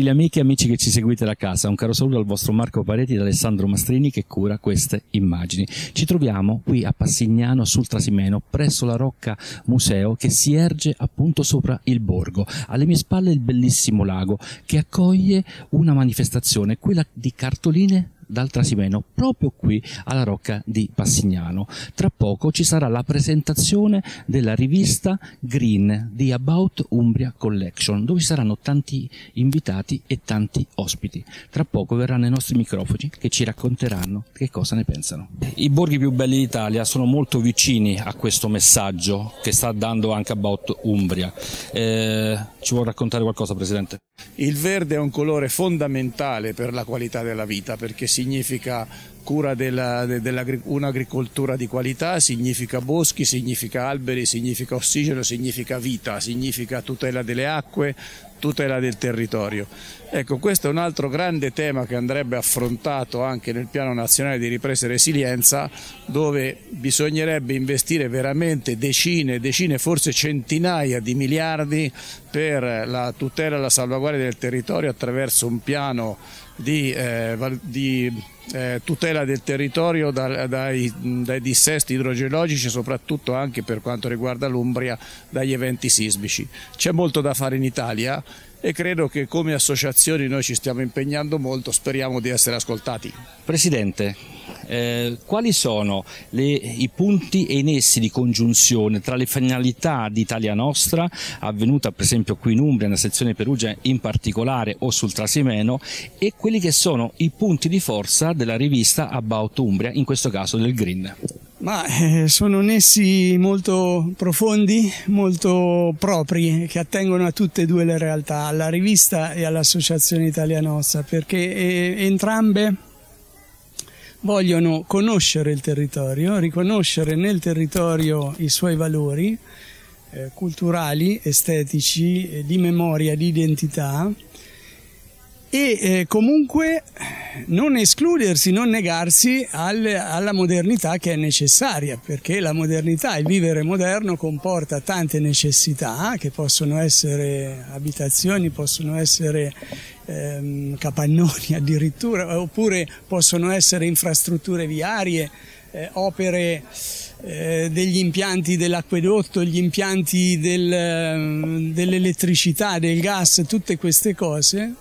Gentili amiche e amici che ci seguite da casa, un caro saluto al vostro Marco Pareti ed Alessandro Mastrini che cura queste immagini. Ci troviamo qui a Passignano sul Trasimeno, presso la Rocca Museo che si erge appunto sopra il borgo. Alle mie spalle il bellissimo lago che accoglie una manifestazione, quella di cartoline dal Trasimeno proprio qui alla Rocca di Passignano. Tra poco ci sarà la presentazione della rivista Green di About Umbria Collection dove ci saranno tanti invitati e tanti ospiti. Tra poco verranno i nostri microfoni che ci racconteranno che cosa ne pensano. I borghi più belli d'Italia sono molto vicini a questo messaggio che sta dando anche About Umbria. Eh, ci vuole raccontare qualcosa Presidente? Il verde è un colore fondamentale per la qualità della vita perché significa cura della, della, un'agricoltura di qualità, significa boschi, significa alberi, significa ossigeno, significa vita, significa tutela delle acque, tutela del territorio. Ecco, questo è un altro grande tema che andrebbe affrontato anche nel piano nazionale di ripresa e resilienza, dove bisognerebbe investire veramente decine, decine, forse centinaia di miliardi per la tutela e la salvaguardia del territorio attraverso un piano di, eh, di eh, tutela del territorio da, dai, dai, dissesti idrogeologici, soprattutto anche per quanto riguarda l'Umbria, dagli eventi sismici. C'è molto da fare in Italia e credo che come associazioni noi ci stiamo impegnando molto, speriamo di essere ascoltati. Presidente, eh, quali sono le, i punti e i nessi di congiunzione tra le finalità di Italia Nostra, avvenuta per esempio qui in Umbria, nella sezione Perugia in particolare o sul Trasimeno, e quelli che sono i punti di forza della rivista About Umbria, in questo caso del Green? Ma eh, sono nessi molto profondi, molto propri, che attengono a tutte e due le realtà, alla rivista e all'Associazione Italia Nostra, perché eh, entrambe vogliono conoscere il territorio, riconoscere nel territorio i suoi valori eh, culturali, estetici, eh, di memoria, di identità e eh, comunque non escludersi, non negarsi al, alla modernità che è necessaria, perché la modernità, il vivere moderno comporta tante necessità che possono essere abitazioni, possono essere ehm, capannoni addirittura, oppure possono essere infrastrutture viarie, eh, opere eh, degli impianti dell'acquedotto, gli impianti del, dell'elettricità, del gas, tutte queste cose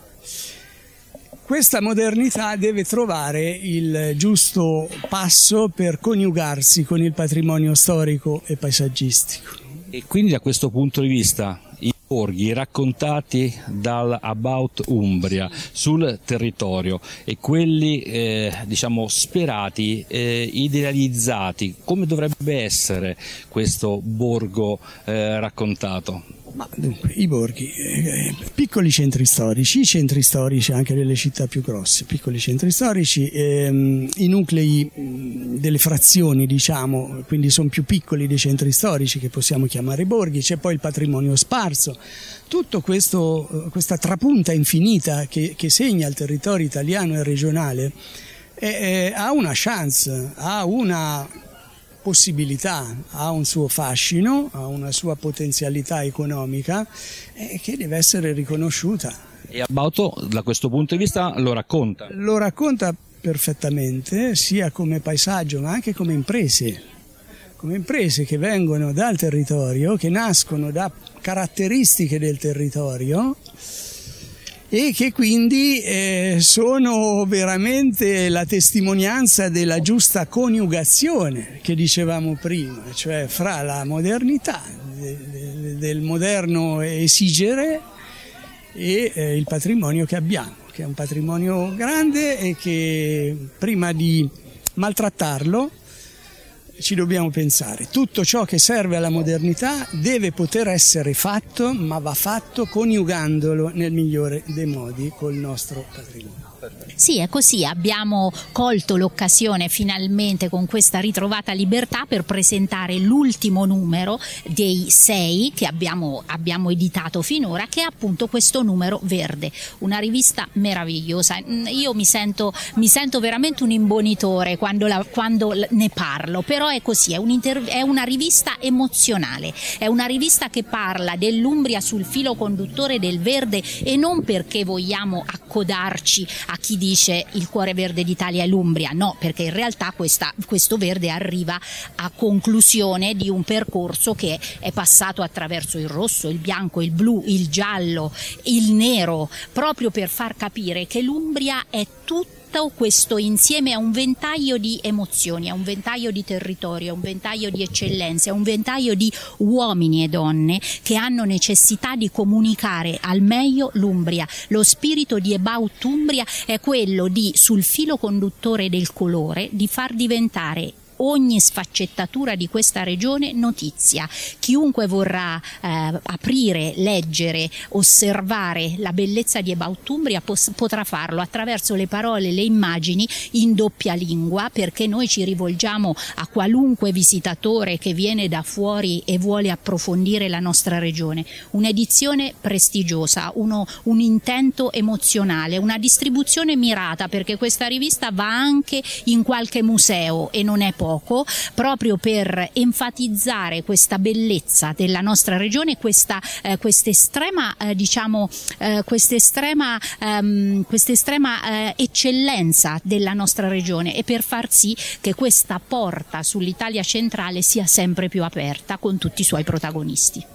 questa modernità deve trovare il giusto passo per coniugarsi con il patrimonio storico e paesaggistico. E quindi da questo punto di vista i borghi raccontati dal About Umbria sul territorio e quelli eh, diciamo sperati, eh, idealizzati, come dovrebbe essere questo borgo eh, raccontato? Ma dunque, i borghi, eh, piccoli centri storici, i centri storici anche delle città più grosse, piccoli centri storici, ehm, i nuclei mh, delle frazioni, diciamo, quindi sono più piccoli dei centri storici che possiamo chiamare borghi, c'è poi il patrimonio sparso, tutta questa trapunta infinita che, che, segna il territorio italiano e regionale eh, eh, ha una chance, ha una possibilità, ha un suo fascino, ha una sua potenzialità economica eh, che deve essere riconosciuta. E Abbauto da questo punto di vista lo racconta? Lo racconta perfettamente sia come paesaggio ma anche come imprese, come imprese che vengono dal territorio, che nascono da caratteristiche del territorio e che quindi eh, sono veramente la testimonianza della giusta coniugazione che dicevamo prima, cioè fra la modernità, del moderno esigere e eh, il patrimonio che abbiamo, che è un patrimonio grande e che prima di maltrattarlo ci dobbiamo pensare. Tutto ciò che serve alla modernità deve poter essere fatto, ma va fatto coniugandolo nel migliore dei modi col nostro patrimonio. Sì, è così, abbiamo colto l'occasione finalmente con questa ritrovata libertà per presentare l'ultimo numero dei sei che abbiamo, abbiamo editato finora, che è appunto questo numero verde, una rivista meravigliosa. Mm, io mi sento, mi sento veramente un imbonitore quando, la, quando, ne parlo, però è così, è, un è una rivista emozionale, è una rivista che parla dell'Umbria sul filo conduttore del verde e non perché vogliamo accodarci a chi dice il cuore verde d'Italia è l'Umbria, no, perché in realtà questa, questo verde arriva a conclusione di un percorso che è passato attraverso il rosso, il bianco, il blu, il giallo, il nero, proprio per far capire che l'Umbria è tutta tutto questo insieme a un ventaglio di emozioni, a un ventaglio di territorio, a un ventaglio di eccellenze, a un ventaglio di uomini e donne che hanno necessità di comunicare al meglio l'Umbria. Lo spirito di About Umbria è quello di, sul filo conduttore del colore, di far diventare ogni sfaccettatura di questa regione notizia. Chiunque vorrà eh, aprire, leggere, osservare la bellezza di Ebautumbria pos- potrà farlo attraverso le parole e le immagini in doppia lingua perché noi ci rivolgiamo a qualunque visitatore che viene da fuori e vuole approfondire la nostra regione. Un'edizione prestigiosa, uno, un intento emozionale, una distribuzione mirata perché questa rivista va anche in qualche museo e non è poco poco proprio per enfatizzare questa bellezza della nostra regione, questa eh, estrema eh, diciamo eh, quest'estrema, ehm, quest'estrema eh, eccellenza della nostra regione e per far sì che questa porta sull'Italia centrale sia sempre più aperta con tutti i suoi protagonisti.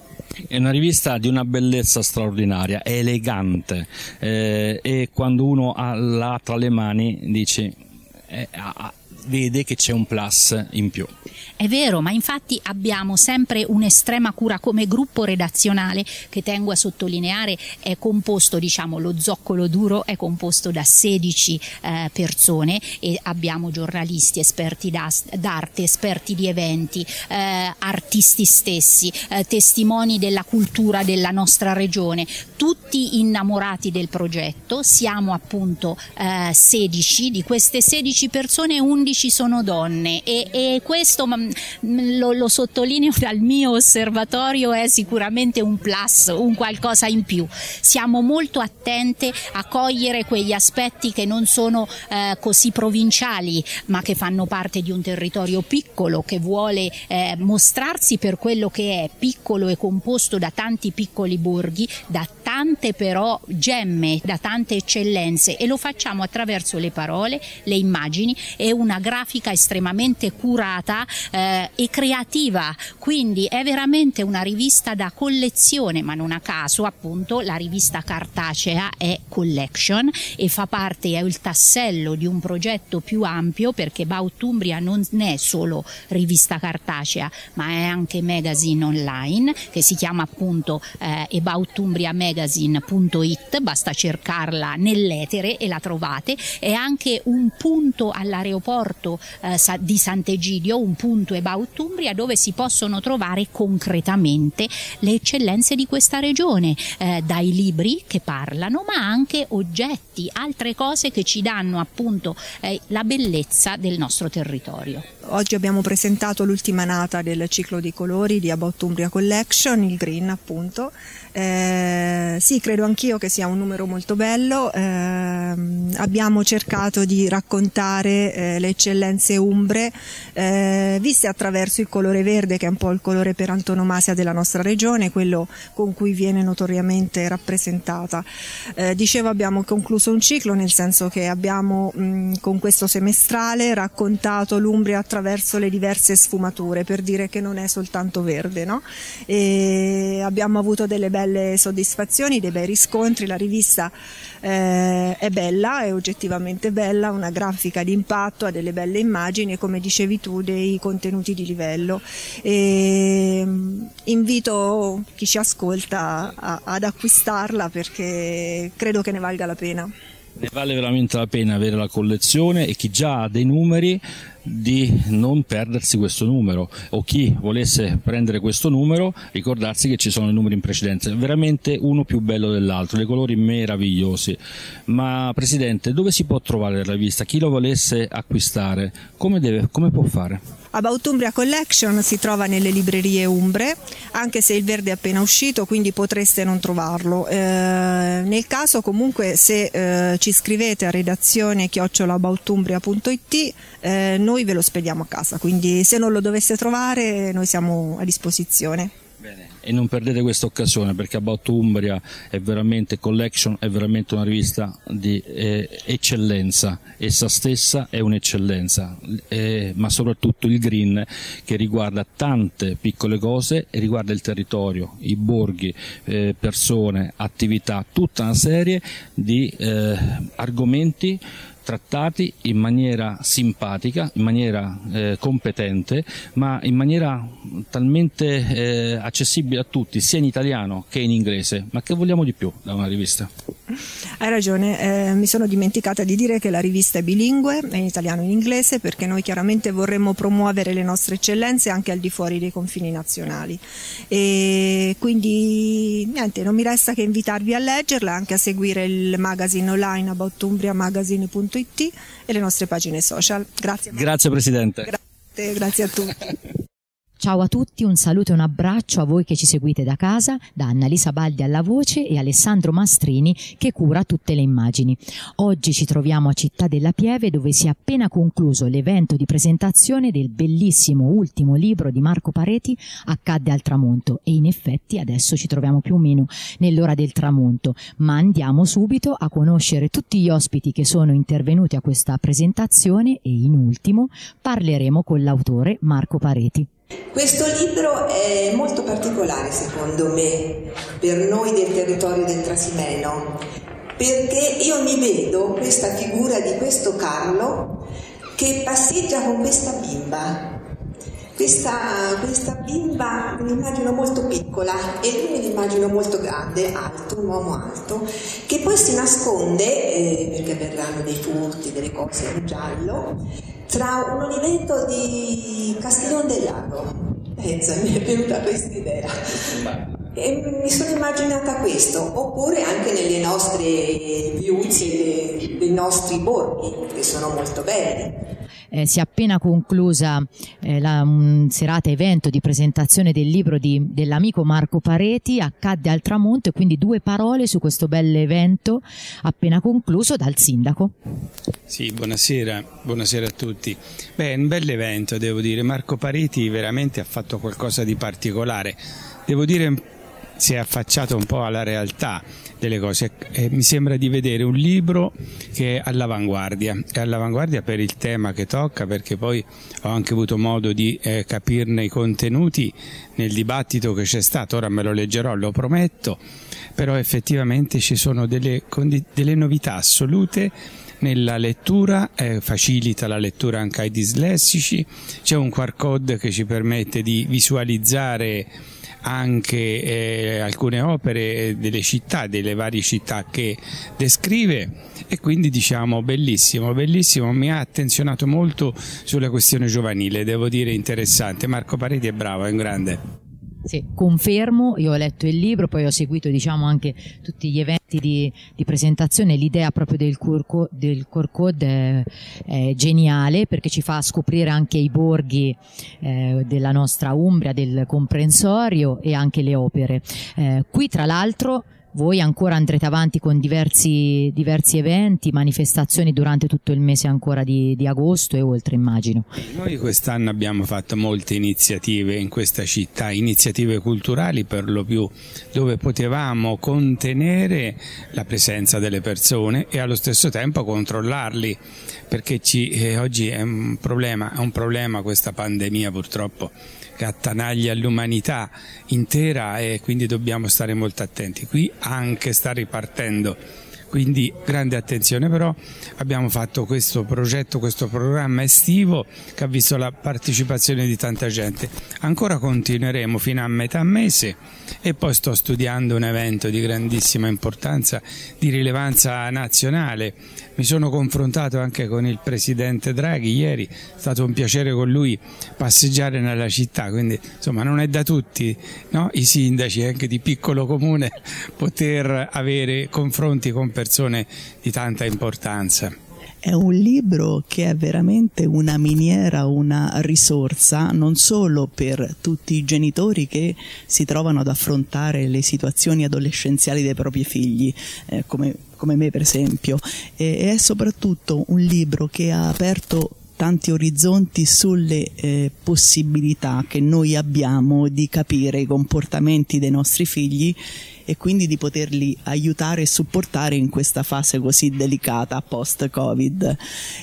È una rivista di una bellezza straordinaria, è elegante eh, e quando uno ha l'ha tra le mani dice eh, vede che c'è un plus in più. È vero, ma infatti abbiamo sempre un'estrema cura come gruppo redazionale che tengo a sottolineare. È composto, diciamo, lo zoccolo duro è composto da 16 eh, persone e abbiamo giornalisti, esperti d'arte, esperti di eventi, eh, artisti stessi, eh, testimoni della cultura della nostra regione, tutti innamorati del progetto, siamo appunto 16, eh, di queste 16 persone 11 sono donne e, e questo lo, lo sottolineo dal mio osservatorio, è sicuramente un plus, un qualcosa in più. Siamo molto attente a cogliere quegli aspetti che non sono eh, così provinciali, ma che fanno parte di un territorio piccolo che vuole eh, mostrarsi per quello che è, piccolo e composto da tanti piccoli borghi, da tante però gemme, da tante eccellenze e lo facciamo attraverso le parole, le immagini e una grafica estremamente curata eh, e creativa, quindi è veramente una rivista da collezione, ma non a caso appunto la rivista cartacea è collection e fa parte, è il tassello di un progetto più ampio perché Bautumbria non è solo rivista cartacea, ma è anche magazine online che si chiama appunto eh, ebautumbriamagazine.it, basta cercarla nell'etere e la trovate, è anche un punto all'aeroporto eh, di Sant'Egidio, un punto About Umbria dove si possono trovare concretamente le eccellenze di questa regione, eh, dai libri che parlano, ma anche oggetti, altre cose che ci danno appunto eh, la bellezza del nostro territorio. Oggi abbiamo presentato l'ultima nata del ciclo di colori di About Umbria Collection, il green appunto. Eh, sì, credo anch'io che sia un numero molto bello. Eh, abbiamo cercato di raccontare eh, le eccellenze umbre eh, viste attraverso il colore verde, che è un po' il colore per antonomasia della nostra regione, quello con cui viene notoriamente rappresentata. Eh, dicevo, abbiamo concluso un ciclo, nel senso che abbiamo mh, con questo semestrale raccontato l'Umbria attraverso le diverse sfumature, per dire che non è soltanto verde. No? abbiamo avuto delle belle soddisfazioni, dei bei riscontri, la rivista eh, è bella, è oggettivamente bella, una grafica di impatto, ha delle belle immagini e come dicevi tu dei contenuti di livello. E, mm, invito chi ci ascolta a, ad acquistarla perché credo che ne valga la pena. Ne vale veramente la pena avere la collezione e chi già ha dei numeri di non perdersi questo numero o chi volesse prendere questo numero ricordarsi che ci sono i numeri in precedenza, veramente uno più bello dell'altro, dei colori meravigliosi. Ma Presidente, dove si può trovare la rivista? Chi lo volesse acquistare, come, deve, come può fare? About Umbria Collection si trova nelle librerie umbre, anche se il verde è appena uscito, quindi potreste non trovarlo. Eh, nel caso comunque se eh, ci scrivete a redazione chiocciolaboutumbria.it eh, noi ve lo spediamo a casa, quindi se non lo doveste trovare noi siamo a disposizione. Bene. E non perdete questa occasione perché About Umbria è veramente Collection, è veramente una rivista di eh, eccellenza, essa stessa è un'eccellenza, eh, ma soprattutto il green che riguarda tante piccole cose e riguarda il territorio, i borghi, eh, persone, attività, tutta una serie di eh, argomenti trattati in maniera simpatica, in maniera eh, competente, ma in maniera talmente eh, accessibile a tutti, sia in italiano che in inglese. Ma che vogliamo di più da una rivista? Hai ragione, eh, mi sono dimenticata di dire che la rivista è bilingue, è in italiano e in inglese, perché noi chiaramente vorremmo promuovere le nostre eccellenze anche al di fuori dei confini nazionali. E quindi niente, non mi resta che invitarvi a leggerla, anche a seguire il magazine online aboutumbriamagazine.it e le nostre pagine social. Grazie. Grazie Presidente. Grazie, grazie a tutti. Ciao a tutti, un saluto e un abbraccio a voi che ci seguite da casa, da Annalisa Baldi alla voce e Alessandro Mastrini che cura tutte le immagini. Oggi ci troviamo a Città della Pieve dove si è appena concluso l'evento di presentazione del bellissimo ultimo libro di Marco Pareti, Accadde al tramonto e in effetti adesso ci troviamo più o meno nell'ora del tramonto, ma andiamo subito a conoscere tutti gli ospiti che sono intervenuti a questa presentazione e in ultimo parleremo con l'autore Marco Pareti. Questo libro è molto particolare secondo me per noi del territorio del Trasimeno, perché io mi vedo questa figura di questo Carlo che passeggia con questa bimba. Questa, questa bimba mi immagino molto piccola e lui me l'immagino molto grande, alto, un uomo alto, che poi si nasconde, eh, perché verranno dei furti, delle cose in giallo, tra un oliveto di Castiglione del Lago. Pensa, mi è venuta questa idea. E mi sono immaginata questo, oppure anche nelle nostre viuzze dei nostri borghi, che sono molto belli eh, si è appena conclusa eh, la un serata evento di presentazione del libro di, dell'amico Marco Pareti, Accadde al tramonto, e quindi due parole su questo bel evento appena concluso dal sindaco. Sì, buonasera, buonasera a tutti. Beh, è un bel evento, devo dire. Marco Pareti veramente ha fatto qualcosa di particolare. Devo dire si è affacciato un po' alla realtà delle cose. Eh, mi sembra di vedere un libro che è all'avanguardia, è all'avanguardia per il tema che tocca, perché poi ho anche avuto modo di eh, capirne i contenuti nel dibattito che c'è stato, ora me lo leggerò, lo prometto, però effettivamente ci sono delle, delle novità assolute nella lettura, eh, facilita la lettura anche ai dislessici, c'è un QR code che ci permette di visualizzare anche eh, alcune opere delle città, delle varie città che descrive e quindi diciamo bellissimo, bellissimo, mi ha attenzionato molto sulla questione giovanile, devo dire interessante. Marco Pareti è bravo, è un grande. Sì, confermo, io ho letto il libro, poi ho seguito diciamo, anche tutti gli eventi di, di presentazione, l'idea proprio del QR, del QR code è, è, geniale perché ci fa scoprire anche i borghi eh, della nostra Umbria, del comprensorio e anche le opere. Eh, qui tra l'altro voi ancora andrete avanti con diversi, diversi eventi, manifestazioni durante tutto il mese ancora di, di, agosto e oltre immagino. Noi quest'anno abbiamo fatto molte iniziative in questa città, iniziative culturali per lo più, dove potevamo contenere la presenza delle persone e allo stesso tempo controllarli, perché ci, eh, oggi è un problema, è un problema questa pandemia purtroppo che attanaglia l'umanità intera e quindi dobbiamo stare molto attenti. Qui anche sta ripartendo quindi grande attenzione, però abbiamo fatto questo progetto, questo programma estivo che ha visto la partecipazione di tanta gente. Ancora continueremo fino a metà mese e poi sto studiando un evento di grandissima importanza, di rilevanza nazionale. Mi sono confrontato anche con il presidente Draghi ieri, è stato un piacere con lui passeggiare nella città, quindi insomma non è da tutti no? i sindaci anche di piccolo comune poter avere confronti con persone di tanta importanza. È un libro che è veramente una miniera, una risorsa, non solo per tutti i genitori che si trovano ad affrontare le situazioni adolescenziali dei propri figli, eh, come, come, me per esempio, e è soprattutto un libro che ha aperto tanti orizzonti sulle eh, possibilità che noi abbiamo di capire i comportamenti dei nostri figli e quindi di poterli aiutare e supportare in questa fase così delicata post-Covid.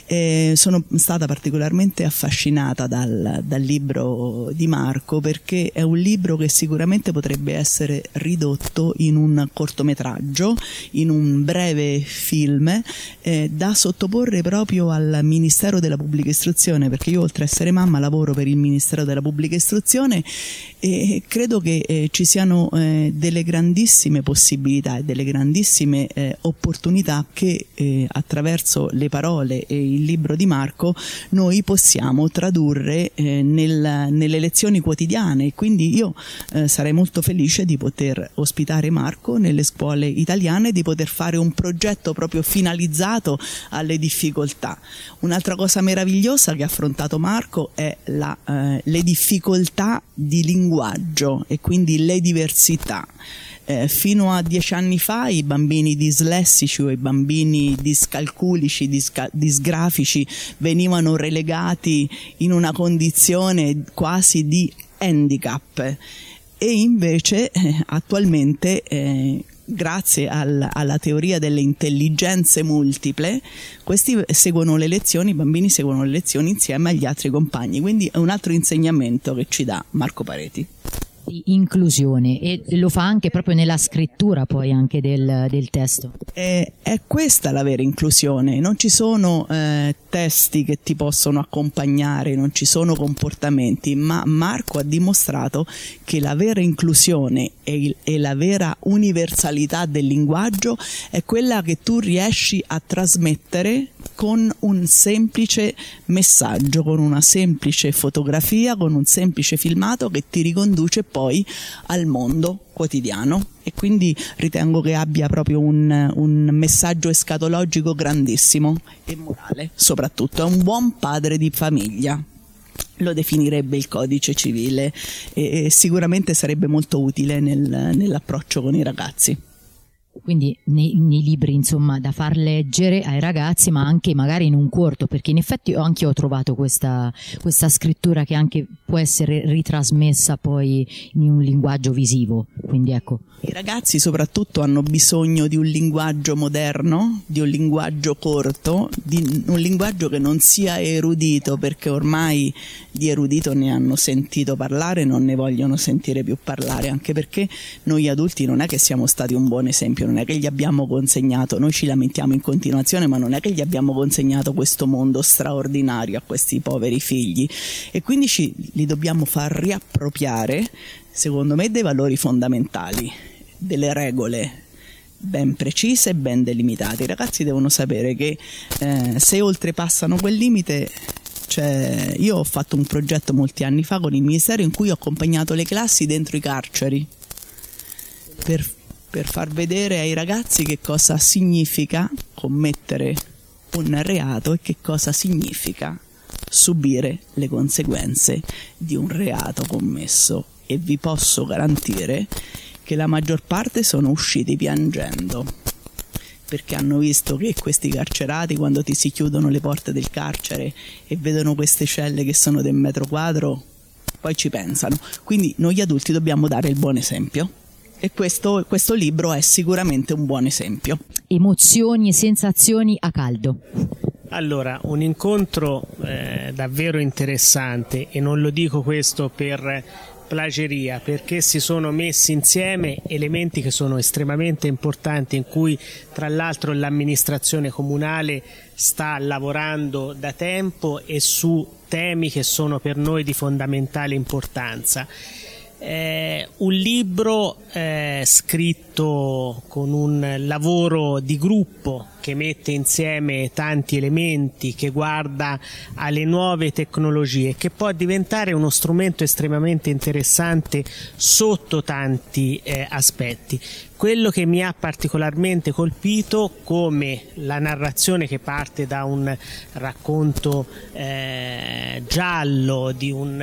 E sono stata particolarmente affascinata dal, dal libro di Marco perché è un libro che sicuramente potrebbe essere ridotto in un cortometraggio, in un breve film eh, da sottoporre proprio al Ministero della Pubblica Istruzione perché io oltre a essere mamma lavoro per il Ministero della Pubblica Istruzione e credo che eh, ci siano eh, delle grandissime possibilità e delle grandissime eh, opportunità che eh, attraverso le parole e il libro di Marco noi possiamo tradurre eh, nel, nelle lezioni quotidiane quindi io eh, sarei molto felice di poter ospitare Marco nelle scuole italiane di poter fare un progetto proprio finalizzato alle difficoltà un'altra cosa meravigliosa che ha affrontato Marco è la, le difficoltà di linguaggio e quindi le diversità. Eh, fino a dieci anni fa i bambini dislessici o i bambini discalculici, disca- disgrafici venivano relegati in una condizione quasi di handicap. E invece eh, attualmente eh, grazie al, alla teoria delle intelligenze multiple, questi seguono le lezioni, i bambini seguono le lezioni insieme agli altri compagni, quindi è un altro insegnamento che ci dà Marco Pareti di inclusione e lo fa anche proprio nella scrittura poi anche del, del testo. È, è, questa la vera inclusione, non ci sono eh, testi che ti possono accompagnare, non ci sono comportamenti, ma Marco ha dimostrato che la vera inclusione e, il, e la vera universalità del linguaggio è quella che tu riesci a trasmettere con un semplice messaggio, con una semplice fotografia, con un semplice filmato che ti riconduce poi al mondo quotidiano e quindi ritengo che abbia proprio un, un, messaggio escatologico grandissimo e morale soprattutto, è un buon padre di famiglia lo definirebbe il codice civile e, e sicuramente sarebbe molto utile nel, nell'approccio con i ragazzi quindi nei, nei, libri insomma da far leggere ai ragazzi ma anche magari in un corto perché in effetti anche io ho trovato questa, questa scrittura che anche può essere ritrasmessa poi in un linguaggio visivo. Quindi ecco. I ragazzi soprattutto hanno bisogno di un linguaggio moderno di un linguaggio corto di un linguaggio che non sia erudito perché ormai di erudito ne hanno sentito parlare non ne vogliono sentire più parlare anche perché noi adulti non è che siamo stati un buon esempio non è che gli abbiamo consegnato, noi ci lamentiamo in continuazione, ma non è che gli abbiamo consegnato questo mondo straordinario a questi poveri figli e quindi ci, li dobbiamo far riappropriare, secondo me, dei valori fondamentali, delle regole ben precise e ben delimitate. I ragazzi devono sapere che eh, se oltrepassano quel limite cioè, io ho fatto un progetto molti anni fa con il Ministero in cui ho accompagnato le classi dentro i carceri per per far vedere ai ragazzi che cosa significa commettere un reato e che cosa significa subire le conseguenze di un reato commesso. E vi posso garantire che la maggior parte sono usciti piangendo perché hanno visto che questi carcerati quando ti si chiudono le porte del carcere e vedono queste celle che sono del metro quadro poi ci pensano. Quindi noi adulti dobbiamo dare il buon esempio e questo, questo libro è sicuramente un buon esempio. Emozioni e sensazioni a caldo. Allora, un incontro eh, davvero interessante e non lo dico questo per plageria perché si sono messi insieme elementi che sono estremamente importanti in cui tra l'altro l'amministrazione comunale sta lavorando da tempo e su temi che sono per noi di fondamentale importanza. Eh, un libro eh, scritto con un lavoro di gruppo che mette insieme tanti elementi, che guarda alle nuove tecnologie, che può diventare uno strumento estremamente interessante sotto tanti eh, aspetti. Quello che mi ha particolarmente colpito come la narrazione che parte da un racconto eh, giallo, di un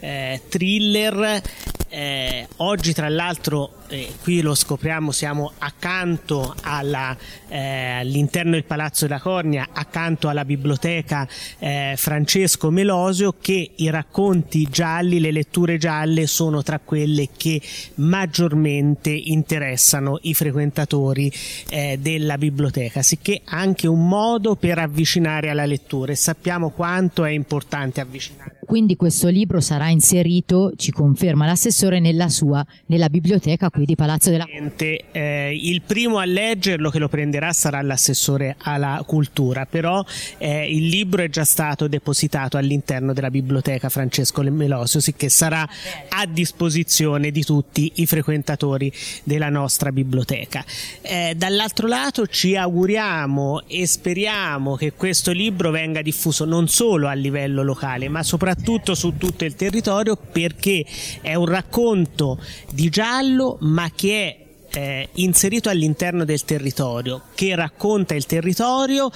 eh, thriller, eh, oggi tra l'altro eh, qui lo scopriamo, siamo accanto alla, eh, all'interno del Palazzo della Cornia, accanto alla biblioteca eh, Francesco Melosio, che i racconti gialli, le letture gialle sono tra quelle che maggiormente interessano i frequentatori eh, della biblioteca, sicché anche un modo per avvicinare alla lettura e sappiamo quanto è importante avvicinare. Quindi questo libro sarà inserito, ci conferma l'assessore, nella sua, nella biblioteca qui di Palazzo della eh, Il primo a leggerlo che lo prenderà sarà l'assessore alla cultura, però eh, il libro è già stato depositato all'interno della biblioteca Francesco Melosio, che sarà a disposizione di tutti i frequentatori della nostra biblioteca. Eh, dall'altro lato ci auguriamo e speriamo che questo libro venga diffuso non solo a livello locale, ma soprattutto soprattutto su tutto il territorio perché è un racconto di giallo ma che è eh, inserito all'interno del territorio, che racconta il territorio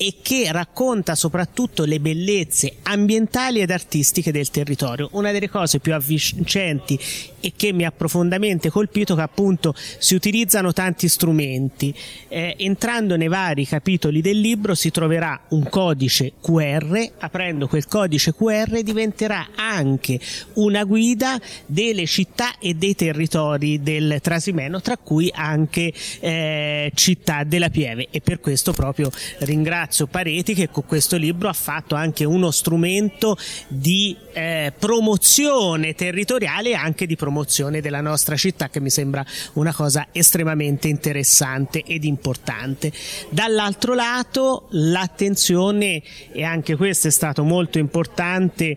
e che racconta soprattutto le bellezze ambientali ed artistiche del territorio. Una delle cose più avvincenti e che mi ha profondamente colpito è che appunto si utilizzano tanti strumenti. Eh, entrando nei vari capitoli del libro si troverà un codice QR, aprendo quel codice QR diventerà anche una guida delle città e dei territori del Trasimeno, tra cui anche eh, città della Pieve e per questo proprio ringrazio Pareti che con questo libro ha fatto anche uno strumento di eh, promozione territoriale e anche di promozione della nostra città che mi sembra una cosa estremamente interessante ed importante. Dall'altro lato l'attenzione, e anche questo è stato molto importante,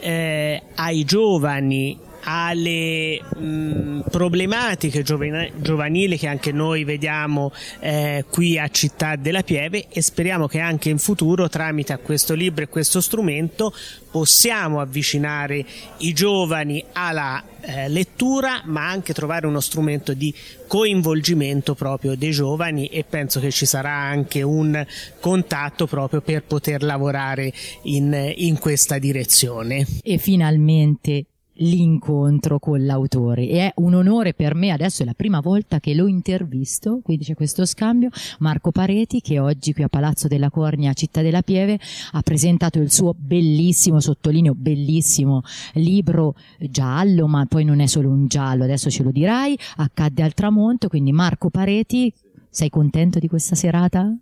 eh, ai giovani alle mh, problematiche giovanili che anche noi vediamo eh, qui a Città della Pieve e speriamo che anche in futuro tramite questo libro e questo strumento possiamo avvicinare i giovani alla eh, lettura ma anche trovare uno strumento di coinvolgimento proprio dei giovani e penso che ci sarà anche un contatto proprio per poter lavorare in, in questa direzione. E finalmente l'incontro con l'autore e è un onore per me adesso è la prima volta che lo intervisto quindi c'è questo scambio Marco Pareti che oggi qui a Palazzo della Cornia Città della Pieve ha presentato il suo bellissimo sottolineo bellissimo libro giallo ma poi non è solo un giallo adesso ce lo dirai accadde al tramonto quindi Marco Pareti sei contento di questa serata?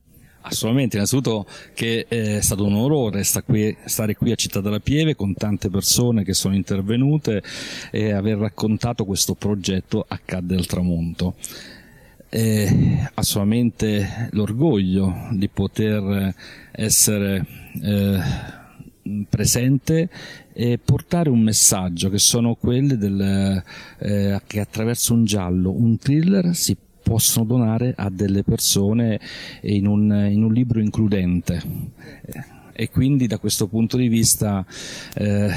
Assolutamente, innanzitutto che è stato un onore stare qui a Città della Pieve con tante persone che sono intervenute e aver raccontato questo progetto Accadde al tramonto. È assolutamente l'orgoglio di poter essere eh, presente e portare un messaggio che sono quelli del, eh, che attraverso un giallo, un thriller si possono donare a delle persone in un, in un libro includente e quindi da questo punto di vista eh,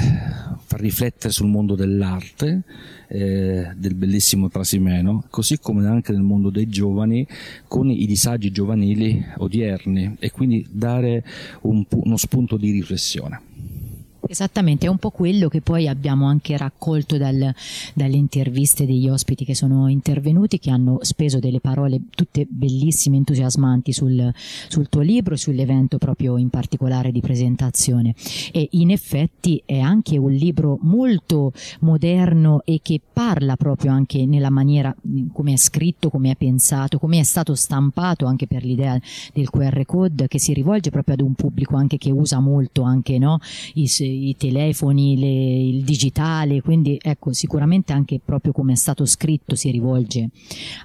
far riflettere sul mondo dell'arte, eh, del bellissimo Trasimeno, così come anche nel mondo dei giovani con i disagi giovanili odierni e quindi dare un, uno spunto di riflessione. Esattamente, è un po' quello che poi abbiamo anche raccolto dal, dalle interviste degli ospiti che sono intervenuti, che hanno speso delle parole tutte bellissime, entusiasmanti sul, sul tuo libro e sull'evento proprio in particolare di presentazione. E in effetti è anche un libro molto moderno e che parla proprio anche nella maniera come è scritto, come è pensato, come è stato stampato anche per l'idea del QR code che si rivolge proprio ad un pubblico anche che usa molto anche no, i, i telefoni, le, il digitale, quindi ecco sicuramente anche proprio come è stato scritto si rivolge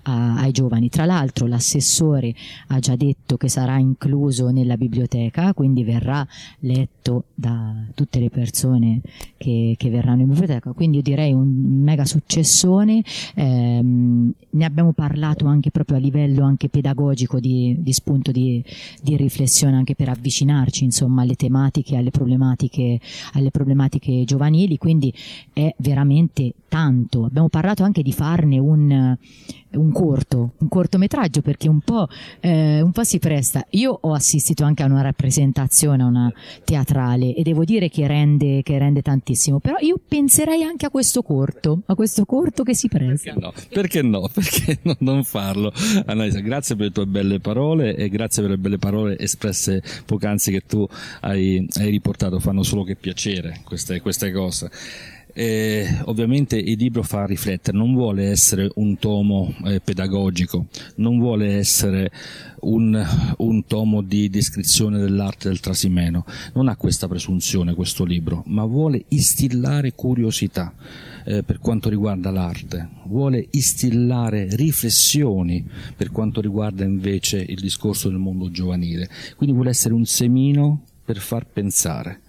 a, ai giovani. Tra l'altro l'assessore ha già detto che sarà incluso nella biblioteca, quindi verrà letto da tutte le persone che, che verranno in biblioteca, quindi io direi un mega successone, ehm, ne abbiamo parlato anche proprio a livello anche pedagogico di, di spunto di, di, riflessione anche per avvicinarci insomma alle tematiche, alle problematiche, alle problematiche giovanili, quindi è veramente tanto. Abbiamo parlato anche di farne un, un corto, un cortometraggio perché un po', eh, un po' si presta. Io ho assistito anche a una rappresentazione, a una teatrale e devo dire che rende, che rende tantissimo, però io penserei anche a questo corto, a questo corto che si presta. Perché no? Perché no? Perché non farlo? Annalisa, grazie per le tue belle parole e grazie per le belle parole espresse poc'anzi che tu hai, hai riportato, fanno solo che piacere queste, queste cose. Eh, ovviamente il libro fa riflettere, non vuole essere un tomo eh, pedagogico, non vuole essere un, un, tomo di descrizione dell'arte del Trasimeno, non ha questa presunzione questo libro, ma vuole instillare curiosità eh, per quanto riguarda l'arte, vuole instillare riflessioni per quanto riguarda invece il discorso del mondo giovanile, quindi vuole essere un semino per far pensare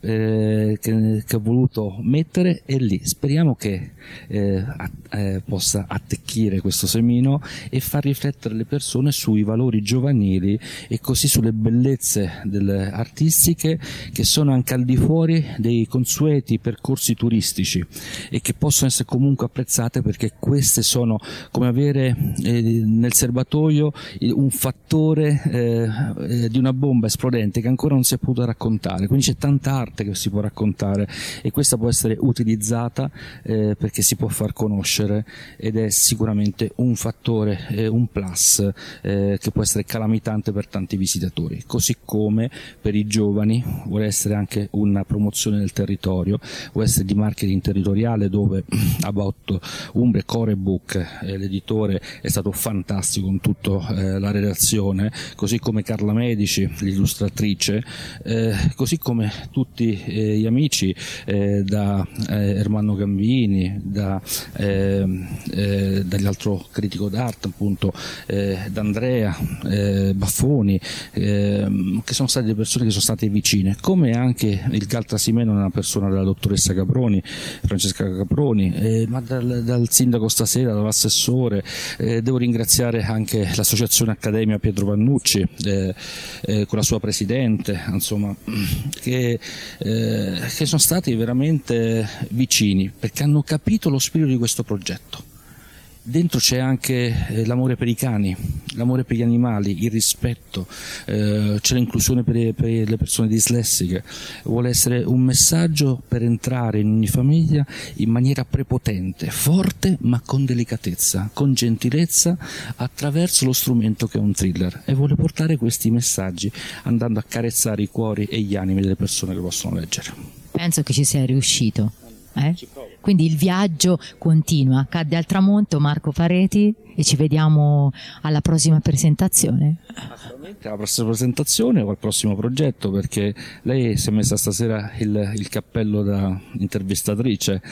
eh, che, che, ho voluto mettere è lì. Speriamo che eh, eh, possa attecchire questo semino e far riflettere le persone sui valori giovanili e così sulle bellezze delle artistiche che sono anche al di fuori dei consueti percorsi turistici e che possono essere comunque apprezzate perché queste sono come avere eh, nel serbatoio un fattore eh, eh, di una bomba esplodente che ancora non si è potuto raccontare. Quindi c'è tanta tanta arte che si può raccontare e questa può essere utilizzata eh, perché si può far conoscere ed è sicuramente un fattore, eh, un plus eh, che può essere calamitante per tanti visitatori, così come per i giovani vuole essere anche una promozione del territorio, vuole essere di marketing territoriale dove About Umbre Core Book, eh, l'editore è stato fantastico con tutta eh, la redazione, così come Carla Medici, l'illustratrice, eh, così come tutti eh, gli amici eh, da eh, Ermanno Gambini, da, ehm, eh, dall'altro critico d'arte appunto, eh, da Andrea Baffoni, ehm, che sono state persone che sono state vicine, come anche il Galtrasimeno è una persona della dottoressa Caproni, Francesca Caproni, ma dal, dal, sindaco stasera, dall'assessore, devo ringraziare anche l'associazione Accademia Pietro Vannucci con la sua presidente, insomma, che eh, che sono stati veramente vicini perché hanno capito lo spirito di questo progetto. Dentro c'è anche eh, l'amore per i cani, l'amore per gli animali, il rispetto, eh, c'è l'inclusione per, per, le persone dislessiche. Vuole essere un messaggio per entrare in ogni famiglia in maniera prepotente, forte ma con delicatezza, con gentilezza attraverso lo strumento che è un thriller e vuole portare questi messaggi andando a carezzare i cuori e gli animi delle persone che possono leggere. Penso che ci sia riuscito. Eh? Quindi il viaggio continua. Cadde al tramonto Marco Pareti e ci vediamo alla prossima presentazione. Assolutamente, alla prossima presentazione o al prossimo progetto perché lei si è messa stasera il, il cappello da intervistatrice,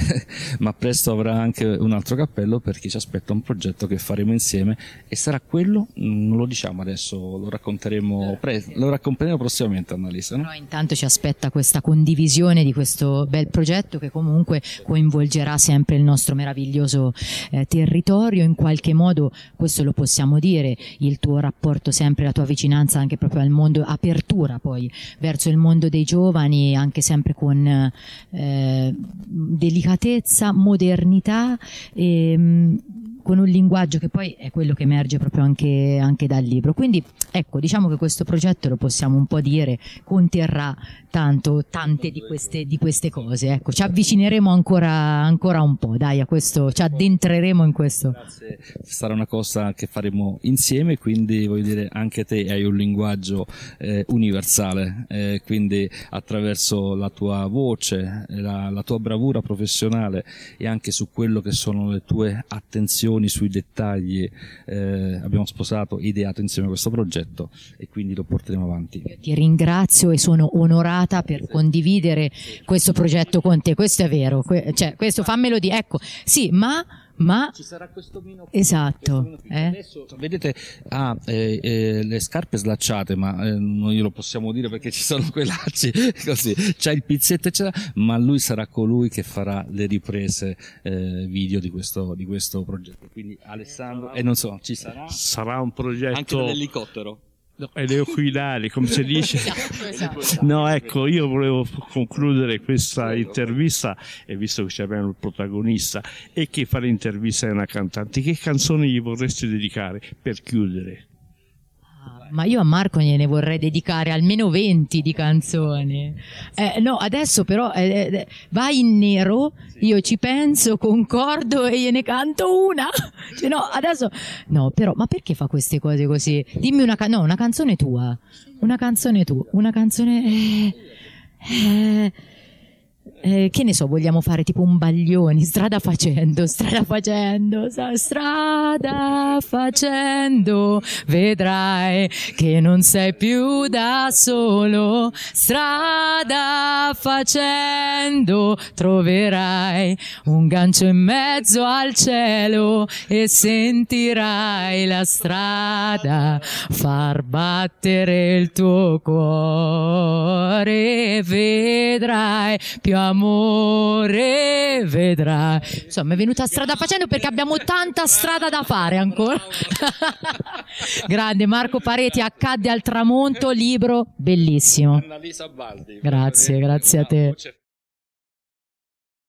ma presto avrà anche un altro cappello perché ci aspetta un progetto che faremo insieme e sarà quello, non lo diciamo adesso, lo racconteremo, pre- lo racconteremo prossimamente Annalisa. No? Però intanto ci aspetta questa condivisione di questo bel progetto che comunque coinvolgerà sempre il nostro meraviglioso eh, territorio in qualche modo, questo lo possiamo dire, il tuo rapporto sempre, la tua vicinanza anche proprio al mondo, apertura poi verso il mondo dei giovani, anche sempre con eh, delicatezza, modernità. E, ehm, con un linguaggio che poi è quello che emerge proprio anche, anche, dal libro. Quindi ecco, diciamo che questo progetto lo possiamo un po' dire conterrà tanto, tante di queste, di queste cose. Ecco, ci avvicineremo ancora, ancora un po', dai, a questo, ci addentreremo in questo. Grazie. Sarà una cosa che faremo insieme, quindi voglio dire, anche te hai un linguaggio eh, universale, eh, quindi attraverso la tua voce, la, la tua bravura professionale e anche su quello che sono le tue attenzioni decisioni, sui dettagli, eh, abbiamo sposato e ideato insieme questo progetto e quindi lo porteremo avanti. Io ti ringrazio e sono onorata per condividere questo progetto con te, questo è vero, que- cioè, questo fammelo dire, ecco, sì, ma ma ci sarà questo mino esatto questo mino eh? adesso vedete ha ah, eh, eh, le scarpe slacciate ma eh, non glielo possiamo dire perché ci sono quei lacci così. C'è il pizzetto eccetera ma lui sarà colui che farà le riprese eh, video di questo, di questo progetto. Quindi Alessandro e non so ci sarà? Sarà un progetto anche l'elicottero e le oculari, come si dice. esatto. No, ecco, io volevo concludere questa intervista, e visto che abbiamo il protagonista, e che fa l'intervista è una cantante, che canzoni gli vorresti dedicare per chiudere? Ma io a Marco gliene vorrei dedicare almeno 20 di canzoni. Eh, no, adesso però eh, eh, vai in nero, io ci penso, concordo e gliene canto una. Cioè, no, adesso no, però ma perché fa queste cose così? Dimmi una, no, una canzone tua. Una canzone tua, una canzone eh, eh, che ne so, vogliamo fare tipo un baglioni, strada facendo, strada facendo, strada facendo, vedrai che non sei più da solo, strada facendo, troverai un gancio in mezzo al cielo e sentirai la strada far battere il tuo cuore, vedrai più amore vedrai. Insomma, è venuta strada facendo perché abbiamo tanta strada da fare ancora. Grande Marco Pareti, accadde al tramonto, libro bellissimo. Grazie, grazie a te.